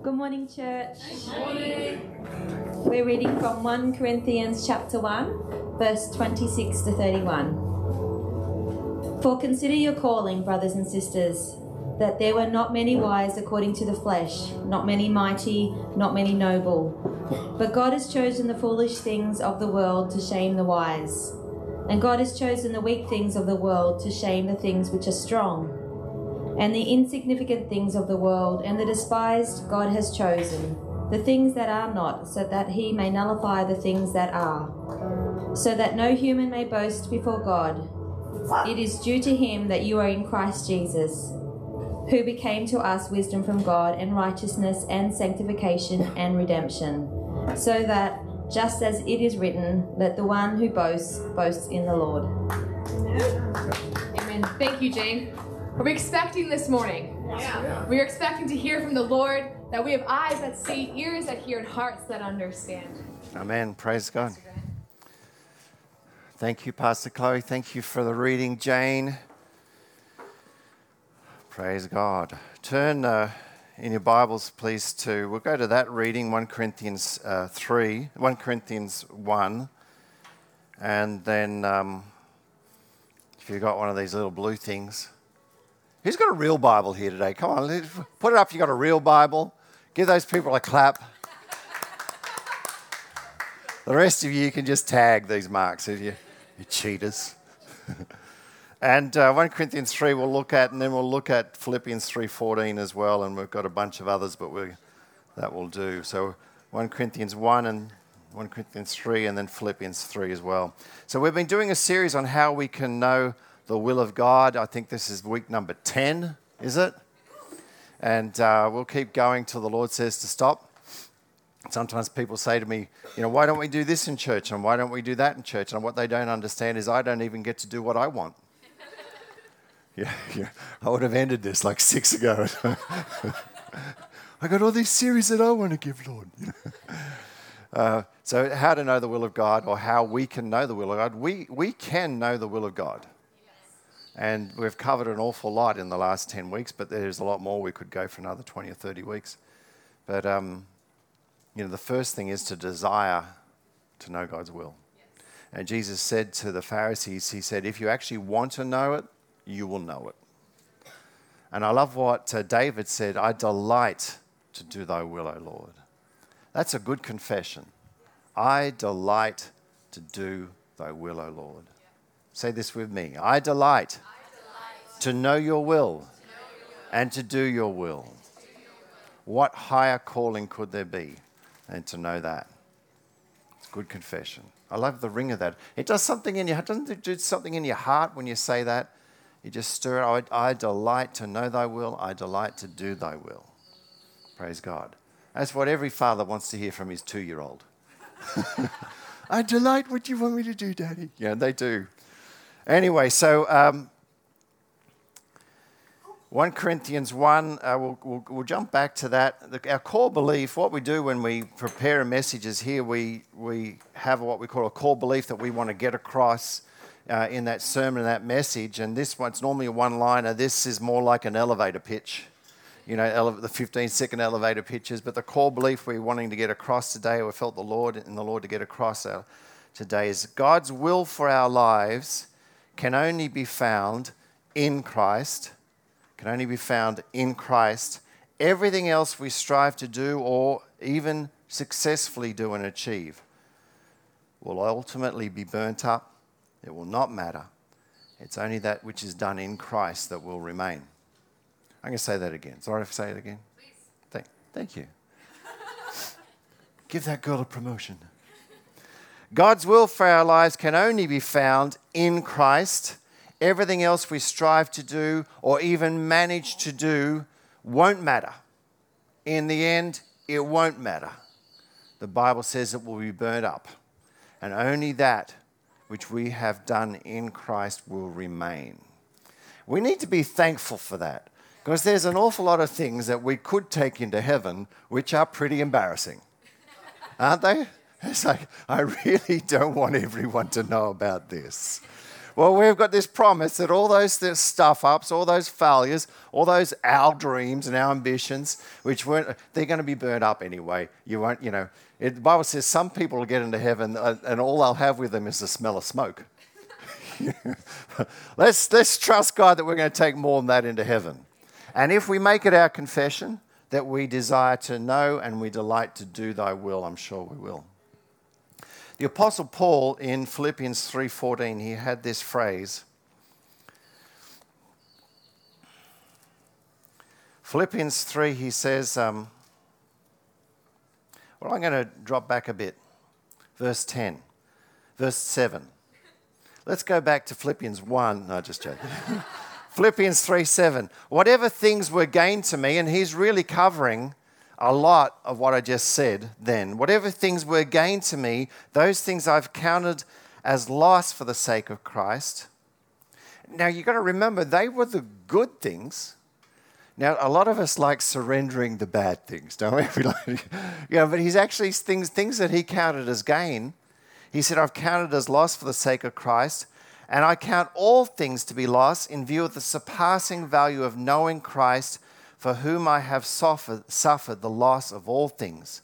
Good morning, church. Good morning. We're reading from 1 Corinthians chapter 1, verse 26 to 31. For consider your calling, brothers and sisters, that there were not many wise according to the flesh, not many mighty, not many noble. But God has chosen the foolish things of the world to shame the wise. And God has chosen the weak things of the world to shame the things which are strong and the insignificant things of the world, and the despised God has chosen, the things that are not, so that he may nullify the things that are, so that no human may boast before God. It is due to him that you are in Christ Jesus, who became to us wisdom from God, and righteousness, and sanctification, and redemption, so that, just as it is written, let the one who boasts boasts in the Lord. Amen. Thank you, Jane. Are we expecting this morning? Yeah. We are expecting to hear from the Lord that we have eyes that see, ears that hear, and hearts that understand. Amen. Praise God. Thank you, Pastor Chloe. Thank you for the reading, Jane. Praise God. Turn uh, in your Bibles, please, to, we'll go to that reading, 1 Corinthians uh, 3, 1 Corinthians 1. And then, um, if you've got one of these little blue things, Who's got a real Bible here today? Come on, put it up if you've got a real Bible. Give those people a clap. the rest of you can just tag these marks, if you, you cheaters. and uh, 1 Corinthians 3 we'll look at, and then we'll look at Philippians 3.14 as well, and we've got a bunch of others, but we, that will do. So 1 Corinthians 1 and 1 Corinthians 3, and then Philippians 3 as well. So we've been doing a series on how we can know the will of God. I think this is week number 10, is it? And uh, we'll keep going till the Lord says to stop. Sometimes people say to me, you know, why don't we do this in church and why don't we do that in church? And what they don't understand is I don't even get to do what I want. yeah, yeah, I would have ended this like six ago. I got all these series that I want to give, Lord. uh, so, how to know the will of God or how we can know the will of God? We, we can know the will of God. And we've covered an awful lot in the last 10 weeks, but there's a lot more we could go for another 20 or 30 weeks. But, um, you know, the first thing is to desire to know God's will. Yes. And Jesus said to the Pharisees, He said, if you actually want to know it, you will know it. And I love what uh, David said I delight to do thy will, O Lord. That's a good confession. I delight to do thy will, O Lord. Say this with me I delight, I delight to know your will and to do your will. What higher calling could there be than to know that? It's good confession. I love the ring of that. It does something in your doesn't it do something in your heart when you say that? You just stir it. I, I delight to know thy will. I delight to do thy will. Praise God. That's what every father wants to hear from his two year old. I delight what you want me to do, Daddy. Yeah, they do. Anyway, so um, 1 Corinthians 1, uh, we'll, we'll, we'll, jump back to that. The, our core belief, what we do when we prepare a message is here we, we have what we call a core belief that we want to get across uh, in that sermon, that message. And this one's normally a one liner. This is more like an elevator pitch, you know, ele- the 15 second elevator pitches. But the core belief we're wanting to get across today, we felt the Lord and the Lord to get across our, today, is God's will for our lives can only be found in Christ, can only be found in Christ. Everything else we strive to do or even successfully do and achieve will ultimately be burnt up. It will not matter. It's only that which is done in Christ that will remain. I'm going to say that again. Sorry if I say it again. Please. Thank, thank you. Give that girl a promotion. God's will for our lives can only be found in Christ. Everything else we strive to do or even manage to do won't matter. In the end, it won't matter. The Bible says it will be burned up, and only that which we have done in Christ will remain. We need to be thankful for that because there's an awful lot of things that we could take into heaven which are pretty embarrassing, aren't they? It's like, I really don't want everyone to know about this. Well, we've got this promise that all those stuff ups, all those failures, all those our dreams and our ambitions, which weren't, they're going to be burned up anyway. You won't, you know. It, the Bible says some people will get into heaven uh, and all they'll have with them is the smell of smoke. let's, let's trust God that we're going to take more than that into heaven. And if we make it our confession that we desire to know and we delight to do thy will, I'm sure we will. The apostle Paul in Philippians 3:14 he had this phrase. Philippians 3 he says um, well I'm going to drop back a bit. Verse 10 verse 7 Let's go back to Philippians 1 no just joking. Philippians 3 7 whatever things were gained to me and he's really covering a lot of what I just said then. Whatever things were gained to me, those things I've counted as loss for the sake of Christ. Now you've got to remember, they were the good things. Now, a lot of us like surrendering the bad things, don't we? like, yeah, but he's actually things, things that he counted as gain. He said, I've counted as loss for the sake of Christ, and I count all things to be loss in view of the surpassing value of knowing Christ for whom I have suffered, suffered the loss of all things.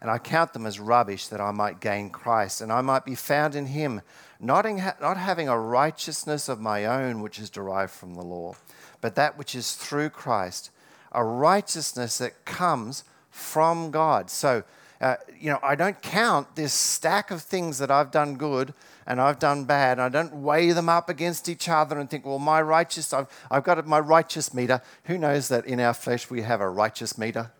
And I count them as rubbish that I might gain Christ, and I might be found in him, not, in ha- not having a righteousness of my own which is derived from the law, but that which is through Christ, a righteousness that comes from God. So, uh, you know, I don't count this stack of things that I've done good and I've done bad. I don't weigh them up against each other and think, well, my righteous, I've, I've got my righteous meter. Who knows that in our flesh we have a righteous meter?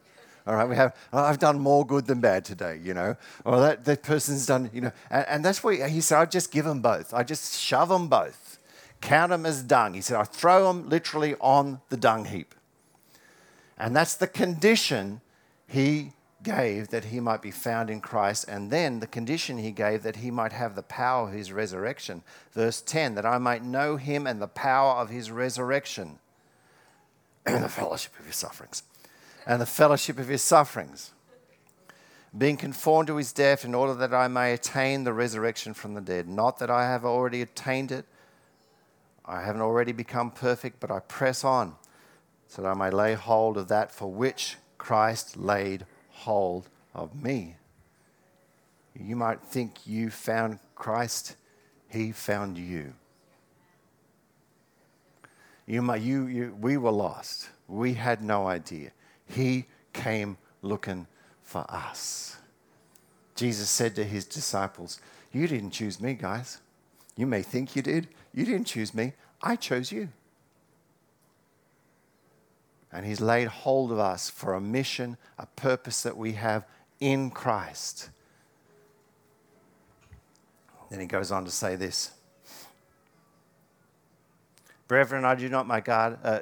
All right, we have, oh, I've done more good than bad today, you know. Or that, that person's done, you know. And, and that's what he said, I just give them both. I just shove them both. Count them as dung. He said, I throw them literally on the dung heap. And that's the condition he gave that he might be found in Christ, and then the condition he gave that he might have the power of his resurrection. Verse 10 that I might know him and the power of his resurrection, and the fellowship of his sufferings. And the fellowship of his sufferings. Being conformed to his death, in order that I may attain the resurrection from the dead. Not that I have already attained it, I haven't already become perfect, but I press on so that I may lay hold of that for which Christ laid hold of me. You might think you found Christ, He found you. You might, you, you, we were lost. We had no idea. He came looking for us. Jesus said to his disciples, You didn't choose me, guys. You may think you did. You didn't choose me. I chose you. And He's laid hold of us for a mission, a purpose that we have in Christ. Then He goes on to say this Brethren, I do not, my God, uh,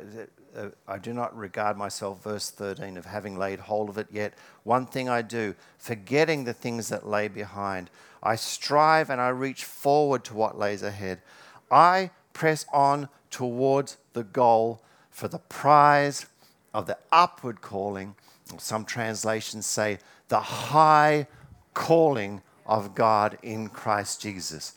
uh, I do not regard myself, verse 13, of having laid hold of it yet. One thing I do, forgetting the things that lay behind, I strive and I reach forward to what lays ahead. I press on towards the goal for the prize of the upward calling. Some translations say the high calling of God in Christ Jesus.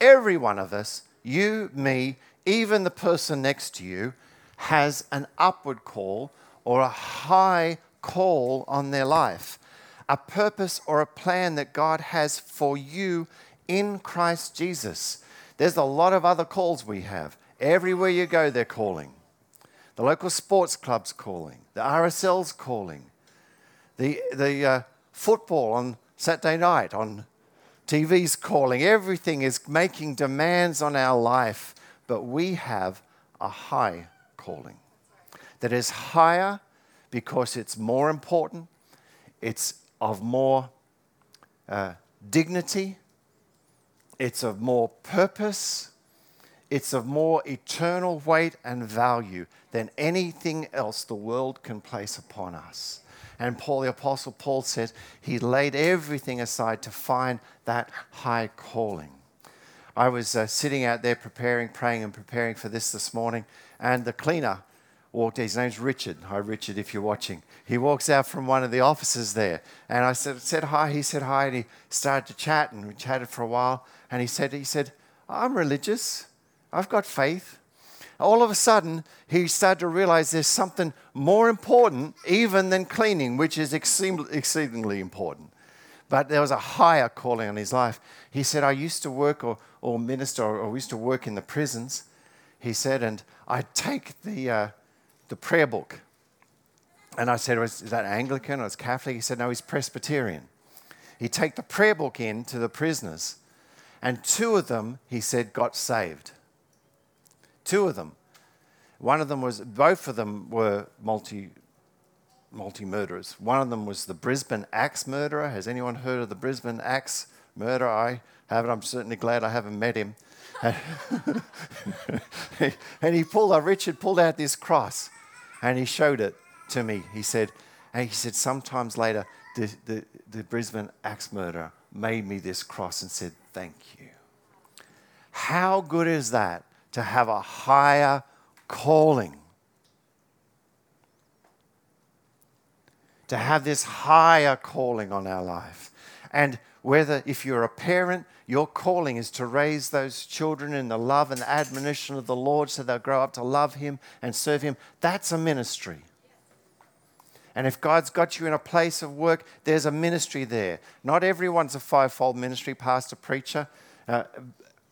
Every one of us, you, me, even the person next to you, has an upward call or a high call on their life, a purpose or a plan that God has for you in Christ Jesus. There's a lot of other calls we have. Everywhere you go, they're calling. The local sports club's calling. The RSL's calling. The, the uh, football on Saturday night on TV's calling. Everything is making demands on our life, but we have a high calling that is higher because it's more important, it's of more uh, dignity, it's of more purpose, it's of more eternal weight and value than anything else the world can place upon us. And Paul, the Apostle Paul says he laid everything aside to find that high calling. I was uh, sitting out there preparing, praying, and preparing for this this morning, and the cleaner walked. His name's Richard. Hi, Richard, if you're watching. He walks out from one of the offices there, and I said, said hi. He said hi, and he started to chat, and we chatted for a while. And he said, he said, I'm religious. I've got faith. All of a sudden, he started to realize there's something more important even than cleaning, which is exceedingly important. But there was a higher calling on his life. He said, I used to work or, or minister or, or used to work in the prisons. He said, and I'd take the, uh, the prayer book. And I said, Is that Anglican or is Catholic? He said, No, he's Presbyterian. He'd take the prayer book in to the prisoners, and two of them, he said, got saved. Two of them. One of them was, both of them were multi, multi murderers. One of them was the Brisbane axe murderer. Has anyone heard of the Brisbane axe murderer? I haven't. I'm certainly glad I haven't met him. and he pulled out, Richard pulled out this cross and he showed it to me. He said, and he said, sometimes later, the, the, the Brisbane axe murderer made me this cross and said, thank you. How good is that to have a higher calling? To have this higher calling on our life. And whether, if you're a parent, your calling is to raise those children in the love and admonition of the Lord so they'll grow up to love Him and serve Him. That's a ministry. And if God's got you in a place of work, there's a ministry there. Not everyone's a fivefold ministry, pastor, preacher, uh,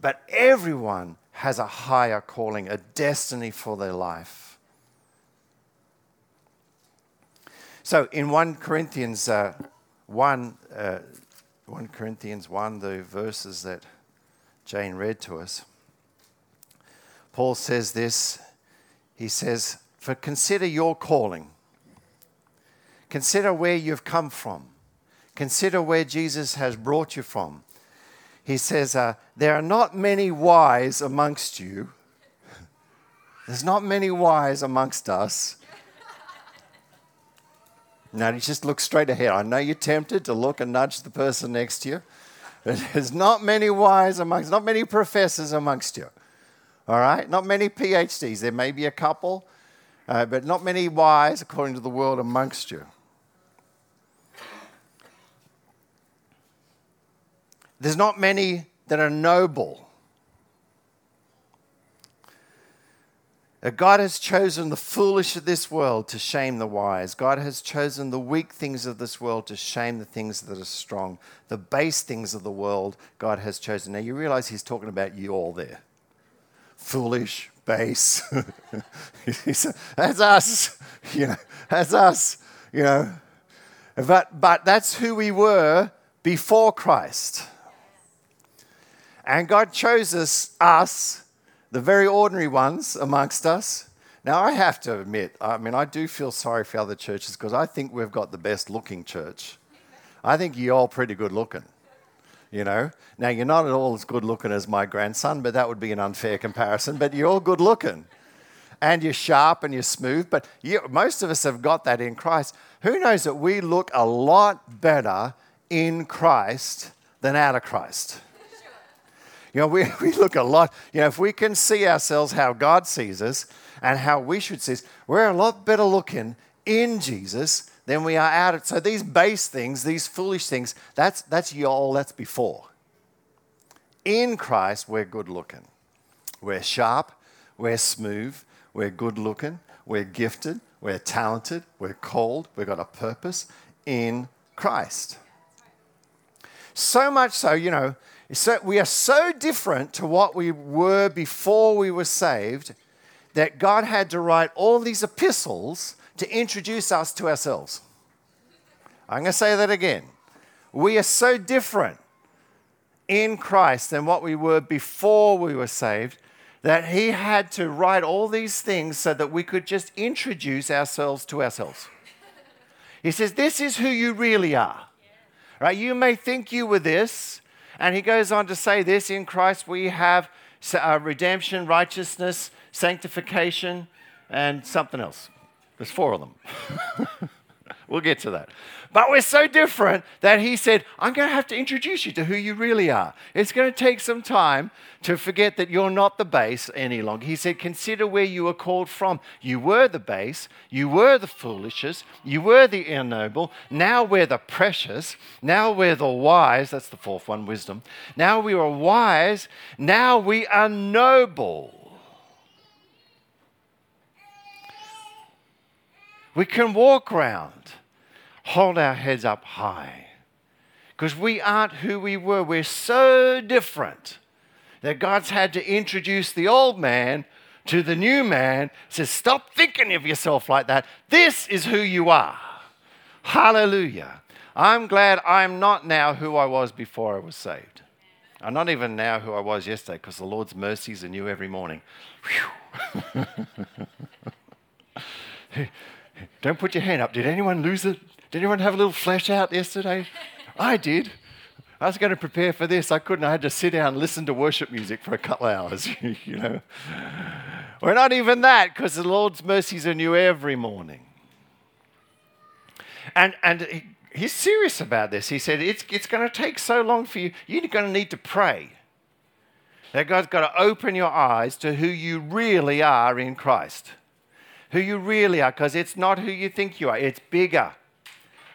but everyone has a higher calling, a destiny for their life. So in 1 Corinthians uh, 1, uh, 1 Corinthians 1, the verses that Jane read to us, Paul says this. He says, For consider your calling Consider where you've come from. Consider where Jesus has brought you from. He says, uh, There are not many wise amongst you. There's not many wise amongst us. Now, just look straight ahead. I know you're tempted to look and nudge the person next to you. There's not many wise amongst, not many professors amongst you. All right? Not many PhDs. There may be a couple, uh, but not many wise, according to the world, amongst you. There's not many that are noble. God has chosen the foolish of this world to shame the wise. God has chosen the weak things of this world to shame the things that are strong. The base things of the world, God has chosen. Now you realize He's talking about you all there. Foolish, base. that's us. You know, that's us. You know. But, but that's who we were before Christ. And God chose us, us, the very ordinary ones amongst us. Now, I have to admit, I mean, I do feel sorry for other churches because I think we've got the best looking church. I think you're all pretty good looking, you know. Now, you're not at all as good looking as my grandson, but that would be an unfair comparison, but you're all good looking. And you're sharp and you're smooth, but you, most of us have got that in Christ. Who knows that we look a lot better in Christ than out of Christ? You know, we, we look a lot, you know, if we can see ourselves how God sees us and how we should see us, we're a lot better looking in Jesus than we are out of. So these base things, these foolish things, that's, that's y'all, that's before. In Christ, we're good looking. We're sharp, we're smooth, we're good looking, we're gifted, we're talented, we're called, we've got a purpose in Christ. So much so, you know, so we are so different to what we were before we were saved that God had to write all these epistles to introduce us to ourselves. I'm going to say that again. We are so different in Christ than what we were before we were saved that He had to write all these things so that we could just introduce ourselves to ourselves. He says, This is who you really are. Right? You may think you were this, and he goes on to say this in Christ we have uh, redemption, righteousness, sanctification, and something else. There's four of them. we'll get to that. But we're so different that he said, I'm going to have to introduce you to who you really are. It's going to take some time to forget that you're not the base any longer. He said, Consider where you were called from. You were the base, you were the foolishness, you were the ignoble. Now we're the precious, now we're the wise. That's the fourth one, wisdom. Now we are wise, now we are noble. We can walk around hold our heads up high because we aren't who we were. We're so different that God's had to introduce the old man to the new man. Says, stop thinking of yourself like that. This is who you are. Hallelujah. I'm glad I'm not now who I was before I was saved. I'm not even now who I was yesterday because the Lord's mercies are new every morning. Don't put your hand up. Did anyone lose it? Did anyone have a little flesh out yesterday? I did. I was going to prepare for this. I couldn't. I had to sit down and listen to worship music for a couple of hours, you know. We're not even that because the Lord's mercies are new every morning. And, and he, he's serious about this. He said, it's, it's going to take so long for you. You're going to need to pray. That God's got to open your eyes to who you really are in Christ. Who you really are, because it's not who you think you are, it's bigger.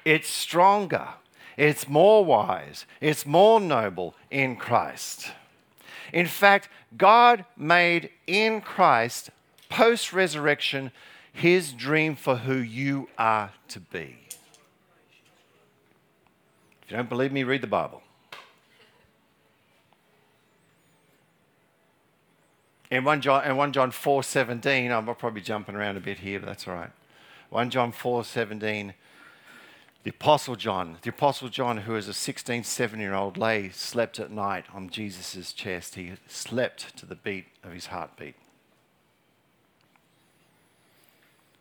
It's stronger, it's more wise, it's more noble in Christ. In fact, God made in Christ, post resurrection, his dream for who you are to be. If you don't believe me, read the Bible. In 1 John, in 1 John 4 17, I'm probably jumping around a bit here, but that's all right. 1 John 4 17 the Apostle John, the Apostle John, who is a 16, 17 year old, lay, slept at night on Jesus' chest. He slept to the beat of his heartbeat.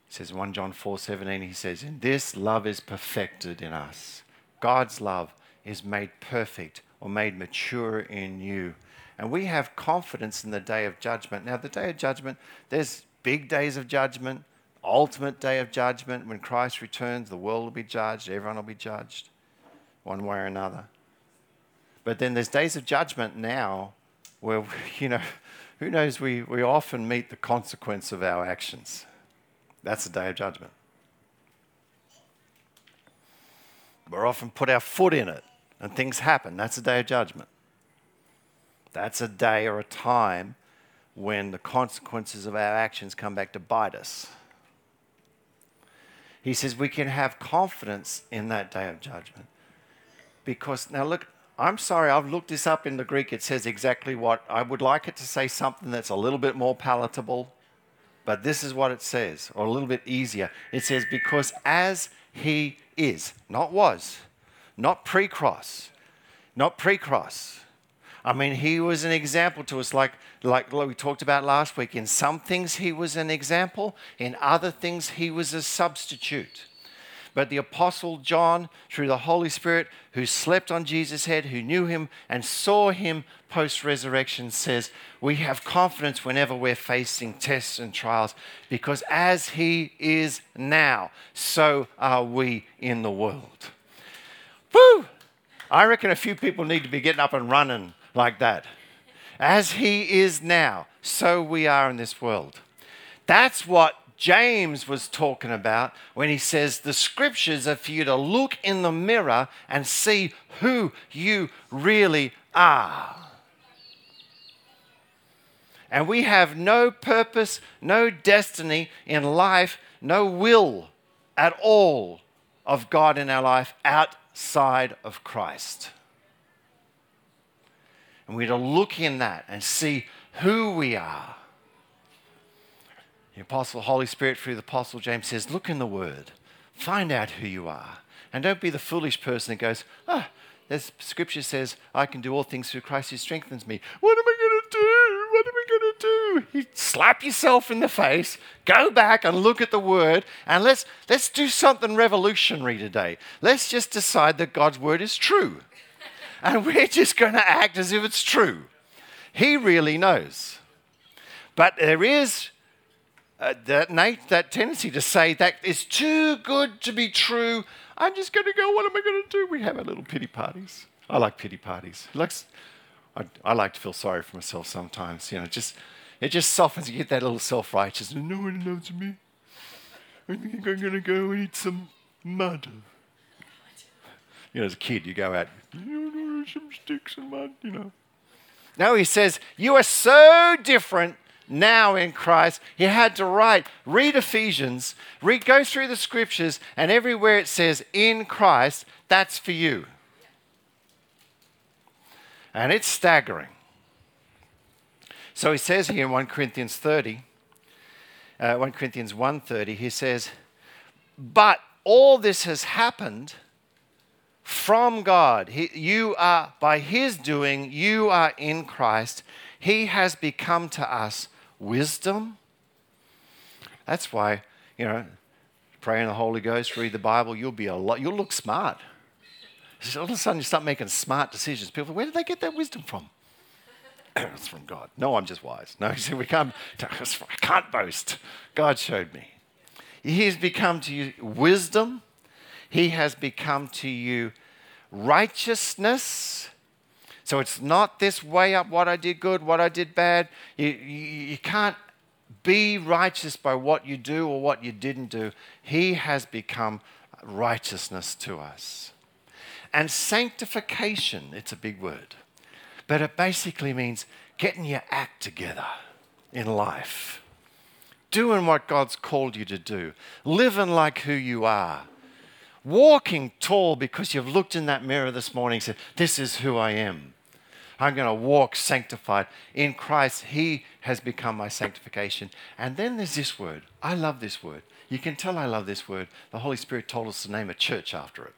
He says 1 John 4 17, he says, In this love is perfected in us. God's love is made perfect or made mature in you. And we have confidence in the day of judgment. Now, the day of judgment, there's big days of judgment, ultimate day of judgment, when Christ returns, the world will be judged, everyone will be judged, one way or another. But then there's days of judgment now where, you know, who knows, we, we often meet the consequence of our actions. That's the day of judgment. We're often put our foot in it and things happen. That's a day of judgment. That's a day or a time when the consequences of our actions come back to bite us. He says we can have confidence in that day of judgment. Because, now look, I'm sorry, I've looked this up in the Greek. It says exactly what I would like it to say something that's a little bit more palatable, but this is what it says, or a little bit easier. It says, because as he is, not was, not pre cross, not pre cross, I mean, he was an example to us, like, like we talked about last week. In some things, he was an example, in other things, he was a substitute. But the Apostle John, through the Holy Spirit, who slept on Jesus' head, who knew him and saw him post resurrection, says, We have confidence whenever we're facing tests and trials, because as he is now, so are we in the world. Woo! I reckon a few people need to be getting up and running like that. As he is now, so we are in this world. That's what James was talking about when he says the scriptures are for you to look in the mirror and see who you really are. And we have no purpose, no destiny in life, no will at all of God in our life outside of Christ. And we're to look in that and see who we are. The Apostle Holy Spirit through the Apostle James says, Look in the Word, find out who you are. And don't be the foolish person that goes, Ah, there's scripture says, I can do all things through Christ who strengthens me. What am I going to do? What am I going to do? You slap yourself in the face, go back and look at the word, and let's, let's do something revolutionary today. Let's just decide that God's word is true and we're just going to act as if it's true. He really knows. But there is uh, that, Nate, that tendency to say that is too good to be true. I'm just going to go. What am I going to do? We have our little pity parties. I like pity parties. It Likes, I, I, like to feel sorry for myself sometimes. You know, just it just softens. You get that little self-righteousness. No one loves me. I think I'm going to go and eat some mud. You know, as a kid, you go out, you know, some sticks and mud. You know. Now he says, you are so different now in Christ. He had to write, read Ephesians, read, go through the scriptures, and everywhere it says in Christ, that's for you. And it's staggering. So he says here in 1 Corinthians 30, uh, 1 Corinthians 1.30, he says, But all this has happened from God. He, you are, by his doing, you are in Christ. He has become to us wisdom. That's why, you know, pray in the Holy Ghost, read the Bible, you'll be a lot, you'll look smart. All of a sudden you start making smart decisions. People, where did they get that wisdom from? it's from God. No, I'm just wise. No, see, we can't, I can't boast. God showed me. He has become to you wisdom. He has become to you righteousness. So it's not this way up what I did good, what I did bad. You, you, you can't be righteous by what you do or what you didn't do. He has become righteousness to us. And sanctification, it's a big word, but it basically means getting your act together in life, doing what God's called you to do, living like who you are, walking tall because you've looked in that mirror this morning and said, This is who I am. I'm going to walk sanctified. In Christ, He has become my sanctification. And then there's this word. I love this word. You can tell I love this word. The Holy Spirit told us to name a church after it.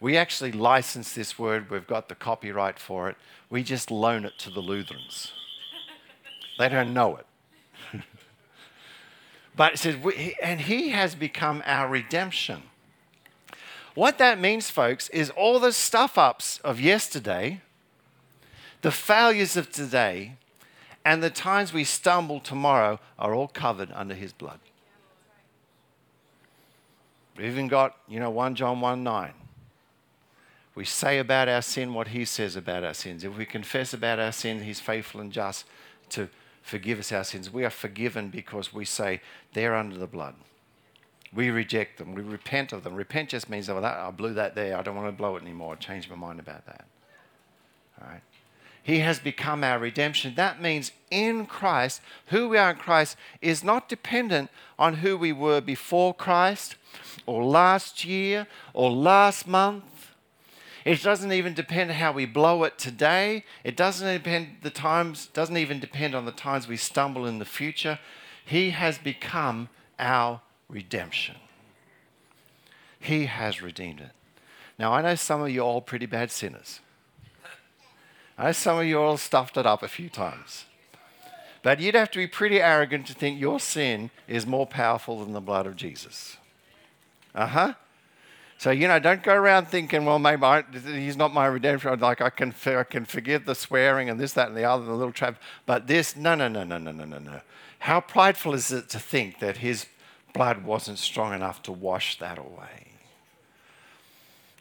We actually license this word, we've got the copyright for it. We just loan it to the Lutherans. They don't know it. but it says, and He has become our redemption. What that means, folks, is all the stuff ups of yesterday the failures of today and the times we stumble tomorrow are all covered under his blood. We've even got, you know, 1 John 1 9. We say about our sin what he says about our sins. If we confess about our sin, he's faithful and just to forgive us our sins. We are forgiven because we say they're under the blood. We reject them. We repent of them. Repent just means, oh, that, I blew that there. I don't want to blow it anymore. I changed my mind about that. All right. He has become our redemption. That means in Christ, who we are in Christ is not dependent on who we were before Christ or last year or last month. It doesn't even depend how we blow it today. It doesn't depend the times doesn't even depend on the times we stumble in the future. He has become our redemption. He has redeemed it. Now I know some of you are all pretty bad sinners. I know some of you all stuffed it up a few times. But you'd have to be pretty arrogant to think your sin is more powerful than the blood of Jesus. Uh huh. So, you know, don't go around thinking, well, maybe I, he's not my redemption. Like, I can, I can forgive the swearing and this, that, and the other, the little trap. But this, no, no, no, no, no, no, no, no. How prideful is it to think that his blood wasn't strong enough to wash that away?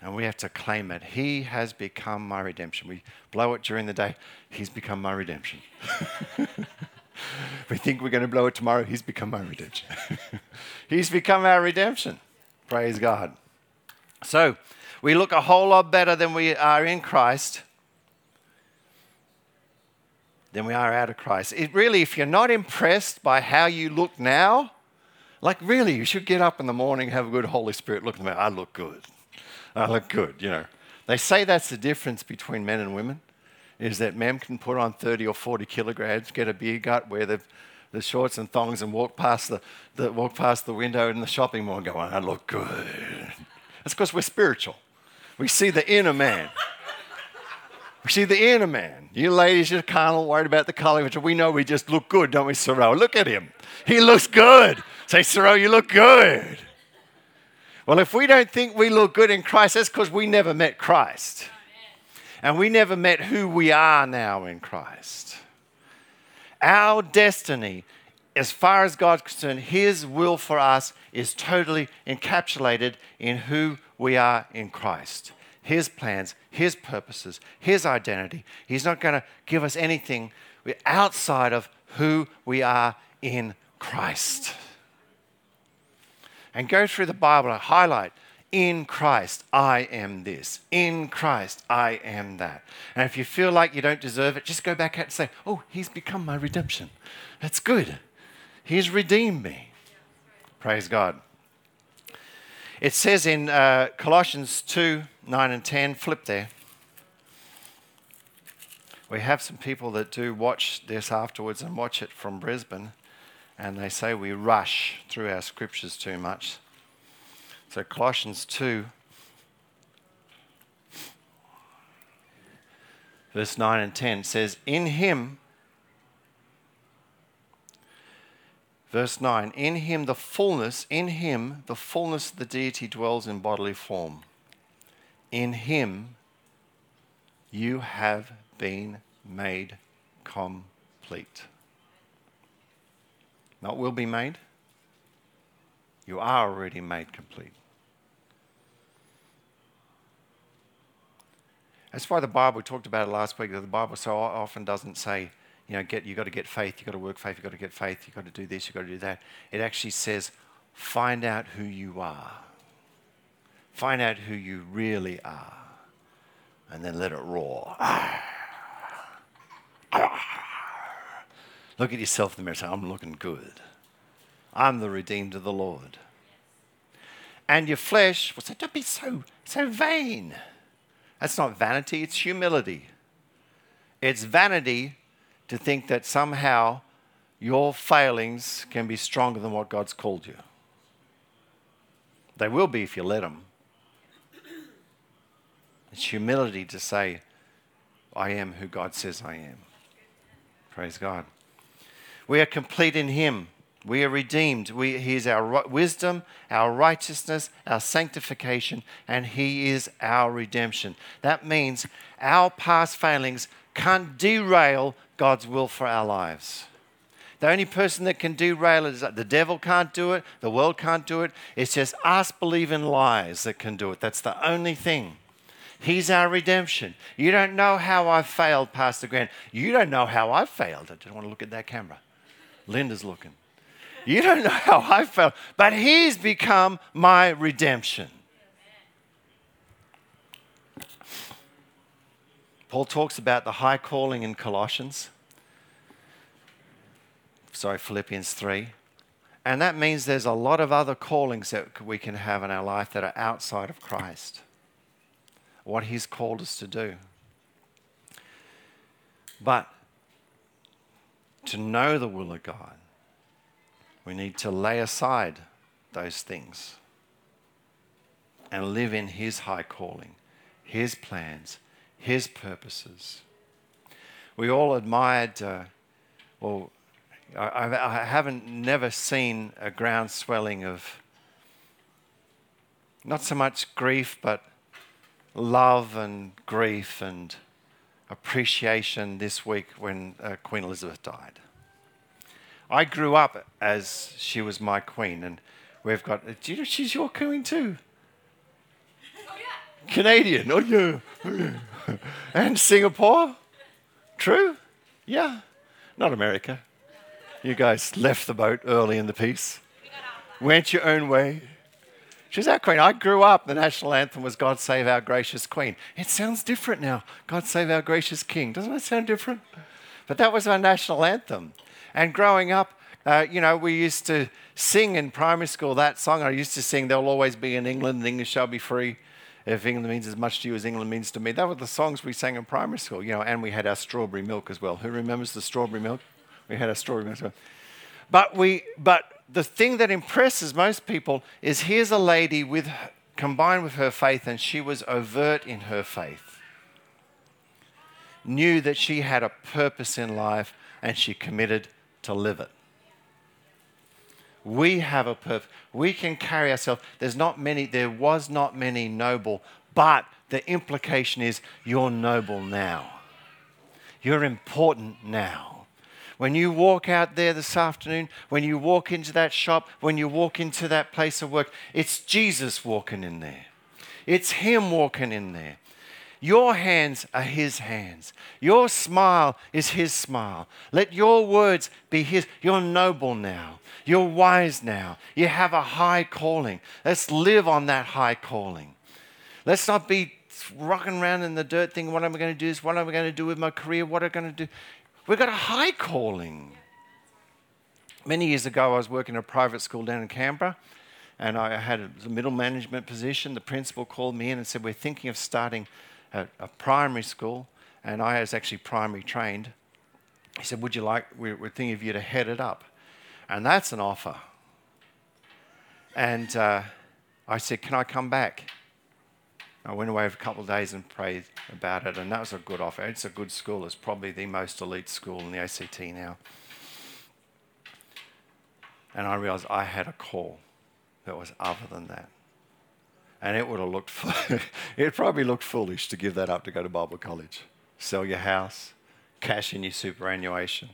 And we have to claim it. He has become my redemption. We blow it during the day. He's become my redemption. we think we're going to blow it tomorrow. He's become my redemption. He's become our redemption. Praise God. So we look a whole lot better than we are in Christ than we are out of Christ. It really, if you're not impressed by how you look now, like really, you should get up in the morning, have a good Holy Spirit look at me. I look good. I look good, you know. They say that's the difference between men and women, is that men can put on 30 or 40 kilograms, get a beer gut, wear the, the shorts and thongs, and walk past the, the, walk past the window in the shopping mall and go, I look good. That's because we're spiritual. We see the inner man. See the inner man. You ladies, you're carnal, worried about the color, which we know we just look good, don't we, Sorrel? Look at him. He looks good. Say, Sorrel, you look good. Well, if we don't think we look good in Christ, that's because we never met Christ. And we never met who we are now in Christ. Our destiny as far as God's concerned, His will for us is totally encapsulated in who we are in Christ. His plans, His purposes, His identity. He's not going to give us anything outside of who we are in Christ. And go through the Bible and highlight in Christ, I am this. In Christ, I am that. And if you feel like you don't deserve it, just go back out and say, Oh, He's become my redemption. That's good. He's redeemed me. Praise God. It says in uh, Colossians 2 9 and 10, flip there. We have some people that do watch this afterwards and watch it from Brisbane, and they say we rush through our scriptures too much. So, Colossians 2, verse 9 and 10 says, In him, verse 9, in him the fullness, in him the fullness of the deity dwells in bodily form. In him you have been made complete. Not will be made, you are already made complete. That's why the Bible, we talked about it last week, that the Bible so often doesn't say, you know, get, you've got to get faith, you've got to work faith, you've got to get faith, you've got to do this, you've got to do that. It actually says, find out who you are. Find out who you really are. And then let it roar. Look at yourself in the mirror say, I'm looking good. I'm the redeemed of the Lord. And your flesh will say, Don't be so, so vain. That's not vanity, it's humility. It's vanity to think that somehow your failings can be stronger than what God's called you. They will be if you let them. It's humility to say, I am who God says I am. Praise God. We are complete in Him. We are redeemed. We, he is our wisdom, our righteousness, our sanctification, and He is our redemption. That means our past failings can't derail God's will for our lives. The only person that can derail it is that the devil can't do it, the world can't do it. It's just us believing lies that can do it. That's the only thing. He's our redemption. You don't know how I failed, Pastor Grant. You don't know how I failed. I just want to look at that camera. Linda's looking. You don't know how I failed, but He's become my redemption. Paul talks about the high calling in Colossians. Sorry, Philippians 3. And that means there's a lot of other callings that we can have in our life that are outside of Christ, what He's called us to do. But to know the will of God, we need to lay aside those things and live in His high calling, His plans, His purposes. We all admired, uh, well, I, I haven't never seen a ground swelling of not so much grief, but love and grief and appreciation this week when uh, Queen Elizabeth died. I grew up as she was my queen, and we've got. Do you know she's your queen too? Oh, yeah. Canadian. Oh yeah. Oh, yeah. and Singapore. True. Yeah. Not America. You guys left the boat early in the piece. Went your own way. She's our queen. I grew up, the national anthem was God Save Our Gracious Queen. It sounds different now. God Save Our Gracious King. Doesn't it sound different? But that was our national anthem. And growing up, uh, you know, we used to sing in primary school that song. I used to sing, There'll always be an England, and English shall be free. If England means as much to you as England means to me. That were the songs we sang in primary school, you know, and we had our strawberry milk as well. Who remembers the strawberry milk? We had our strawberry milk as well. But, we, but the thing that impresses most people is here's a lady with, combined with her faith, and she was overt in her faith. Knew that she had a purpose in life, and she committed to live it. We have a purpose. We can carry ourselves. There's not many, there was not many noble, but the implication is you're noble now. You're important now. When you walk out there this afternoon, when you walk into that shop, when you walk into that place of work, it's Jesus walking in there. It's Him walking in there. Your hands are His hands. Your smile is His smile. Let your words be His. You're noble now. You're wise now. You have a high calling. Let's live on that high calling. Let's not be rocking around in the dirt thinking, what am I going to do? This? What am I going to do with my career? What am I going to do? We've got a high calling. Many years ago, I was working at a private school down in Canberra, and I had a middle management position. The principal called me in and said, We're thinking of starting a, a primary school, and I was actually primary trained. He said, Would you like, we're, we're thinking of you to head it up. And that's an offer. And uh, I said, Can I come back? I went away for a couple of days and prayed about it, and that was a good offer. It's a good school. It's probably the most elite school in the ACT now. And I realized I had a call that was other than that. And it would have looked, it probably looked foolish to give that up to go to Bible college. Sell your house, cash in your superannuation.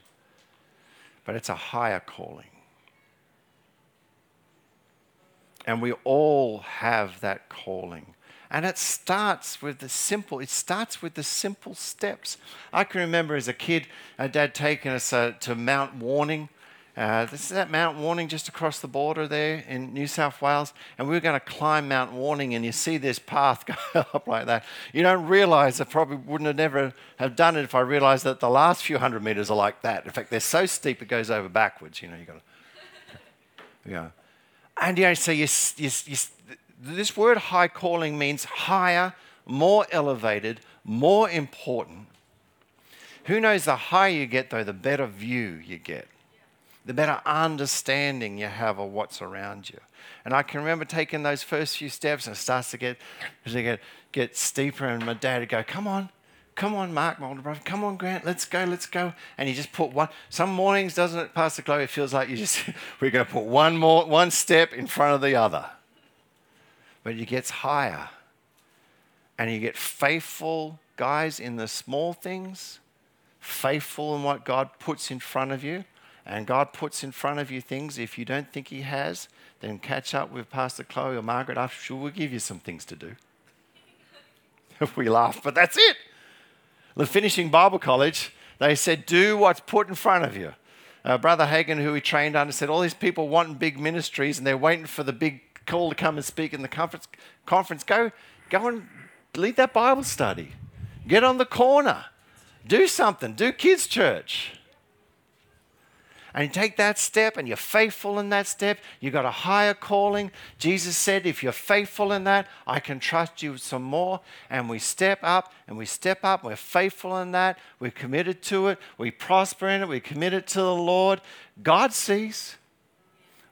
But it's a higher calling. And we all have that calling. And it starts with the simple, it starts with the simple steps. I can remember as a kid, our dad taking us uh, to Mount Warning uh, this is at Mount Warning just across the border there in New South Wales. And we are going to climb Mount Warning, and you see this path go up like that. You don't realize I probably wouldn't have never have done it if I realized that the last few hundred meters are like that. In fact, they're so steep it goes over backwards. You know, you got to. Yeah. And you know, so you, you, you, this word high calling means higher, more elevated, more important. Who knows the higher you get, though, the better view you get the better understanding you have of what's around you. And I can remember taking those first few steps, and it starts to get, to get, get steeper. And my dad would go, Come on, come on, Mark, my older brother, come on, Grant, let's go, let's go. And he just put one. Some mornings, doesn't it, Pastor Chloe? It feels like you just, we're going to put one more, one step in front of the other. But it gets higher. And you get faithful guys in the small things, faithful in what God puts in front of you and God puts in front of you things, if you don't think He has, then catch up with Pastor Chloe or Margaret. I'm sure we'll give you some things to do. we laugh, but that's it. The finishing Bible college, they said, do what's put in front of you. Uh, Brother Hagin, who we trained under, said all these people wanting big ministries and they're waiting for the big call to come and speak in the conference. Conference, go, go and lead that Bible study. Get on the corner. Do something. Do kids' church and you take that step and you're faithful in that step, you got a higher calling. Jesus said, if you're faithful in that, I can trust you some more. And we step up and we step up. We're faithful in that. We're committed to it. We prosper in it. We're committed to the Lord. God sees.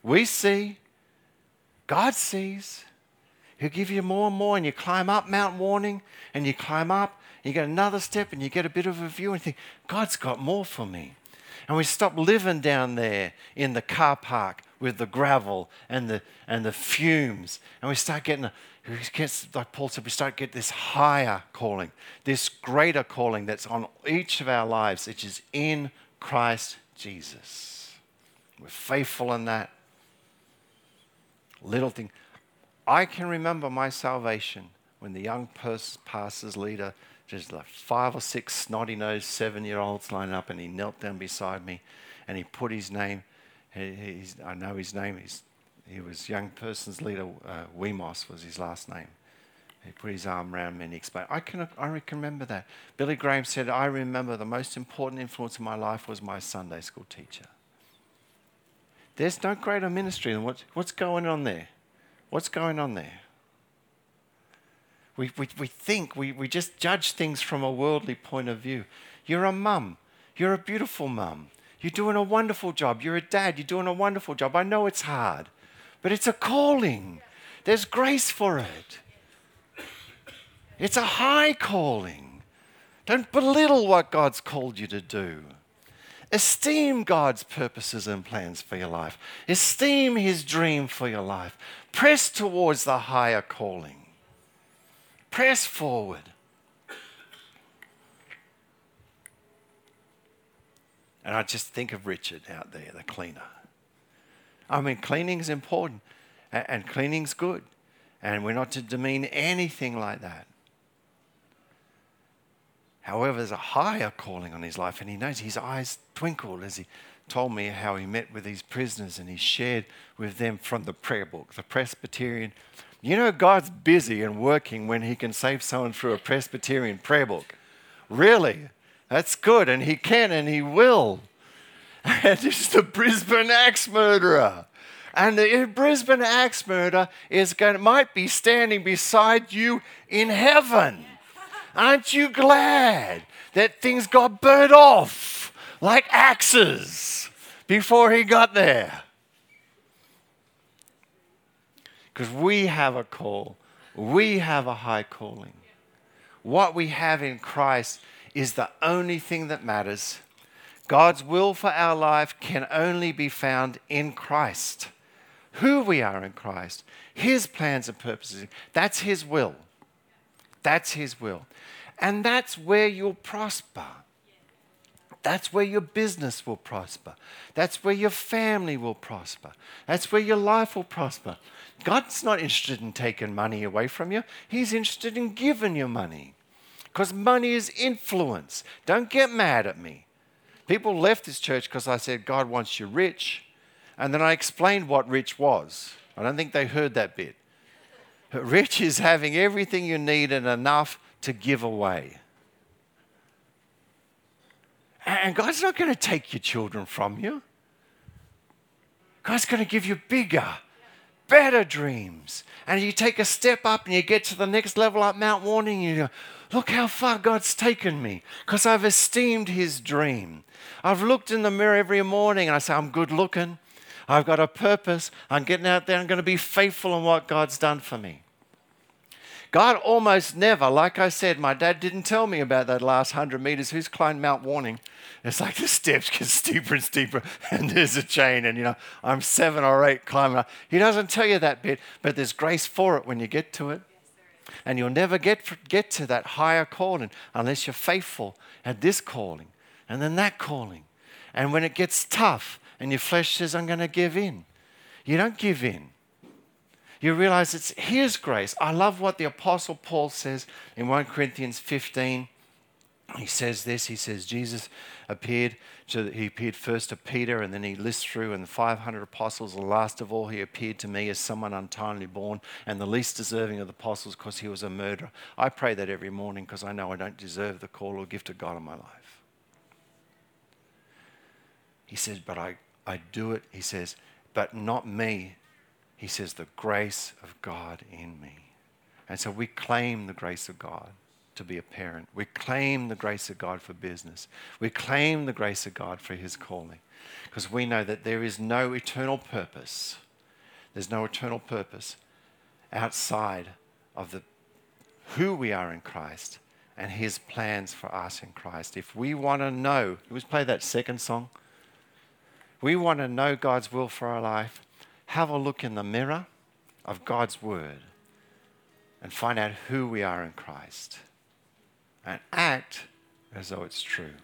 We see. God sees. He'll give you more and more, and you climb up Mount Warning, and you climb up, and you get another step, and you get a bit of a view, and think, God's got more for me. And we stop living down there in the car park with the gravel and the, and the fumes. And we start getting, we get, like Paul said, we start get this higher calling, this greater calling that's on each of our lives, which is in Christ Jesus. We're faithful in that. Little thing. I can remember my salvation when the young person pastors leader just like five or six snotty nosed seven year olds lined up, and he knelt down beside me and he put his name. He, I know his name. He's, he was young person's leader. Uh, Wemos was his last name. He put his arm around me and he explained. I can, I can remember that. Billy Graham said, I remember the most important influence in my life was my Sunday school teacher. There's no greater ministry than what, what's going on there. What's going on there? We, we, we think, we, we just judge things from a worldly point of view. You're a mum. You're a beautiful mum. You're doing a wonderful job. You're a dad. You're doing a wonderful job. I know it's hard, but it's a calling. There's grace for it. It's a high calling. Don't belittle what God's called you to do. Esteem God's purposes and plans for your life. Esteem His dream for your life. Press towards the higher calling. Press forward. And I just think of Richard out there, the cleaner. I mean, cleaning is important and cleaning's good. And we're not to demean anything like that. However, there's a higher calling on his life, and he knows his eyes twinkled as he told me how he met with these prisoners and he shared with them from the prayer book, the Presbyterian. You know, God's busy and working when he can save someone through a Presbyterian prayer book. Really? That's good, and he can and he will. And is the Brisbane axe murderer. And the uh, Brisbane axe murderer is going, might be standing beside you in heaven. Aren't you glad that things got burnt off like axes before he got there? Because we have a call, we have a high calling. What we have in Christ is the only thing that matters. God's will for our life can only be found in Christ. Who we are in Christ, His plans and purposes, that's His will. That's His will. And that's where you'll prosper. That's where your business will prosper. That's where your family will prosper. That's where your life will prosper. God's not interested in taking money away from you, He's interested in giving you money. Because money is influence. Don't get mad at me. People left this church because I said, God wants you rich. And then I explained what rich was. I don't think they heard that bit. Rich is having everything you need and enough to give away. And God's not going to take your children from you. God's going to give you bigger, better dreams. And you take a step up and you get to the next level up Mount Warning, and you go, Look how far God's taken me because I've esteemed His dream. I've looked in the mirror every morning and I say, I'm good looking. I've got a purpose. I'm getting out there. I'm going to be faithful in what God's done for me. God almost never, like I said, my dad didn't tell me about that last hundred meters. Who's climbed Mount Warning? It's like the steps get steeper and steeper, and there's a chain, and you know, I'm seven or eight climbing. He doesn't tell you that bit, but there's grace for it when you get to it. And you'll never get, get to that higher calling unless you're faithful at this calling and then that calling. And when it gets tough and your flesh says, I'm going to give in, you don't give in you realize it's His grace. I love what the Apostle Paul says in 1 Corinthians 15. He says this, he says, Jesus appeared to, he appeared first to Peter and then he lists through and the 500 apostles, and last of all, he appeared to me as someone untimely born and the least deserving of the apostles because he was a murderer. I pray that every morning because I know I don't deserve the call or gift of God in my life. He says, but I, I do it, he says, but not me, he says, the grace of God in me. And so we claim the grace of God to be a parent. We claim the grace of God for business. We claim the grace of God for his calling. Because we know that there is no eternal purpose. There's no eternal purpose outside of the who we are in Christ and his plans for us in Christ. If we want to know, let's play that second song. We want to know God's will for our life have a look in the mirror of God's Word and find out who we are in Christ and act as though it's true.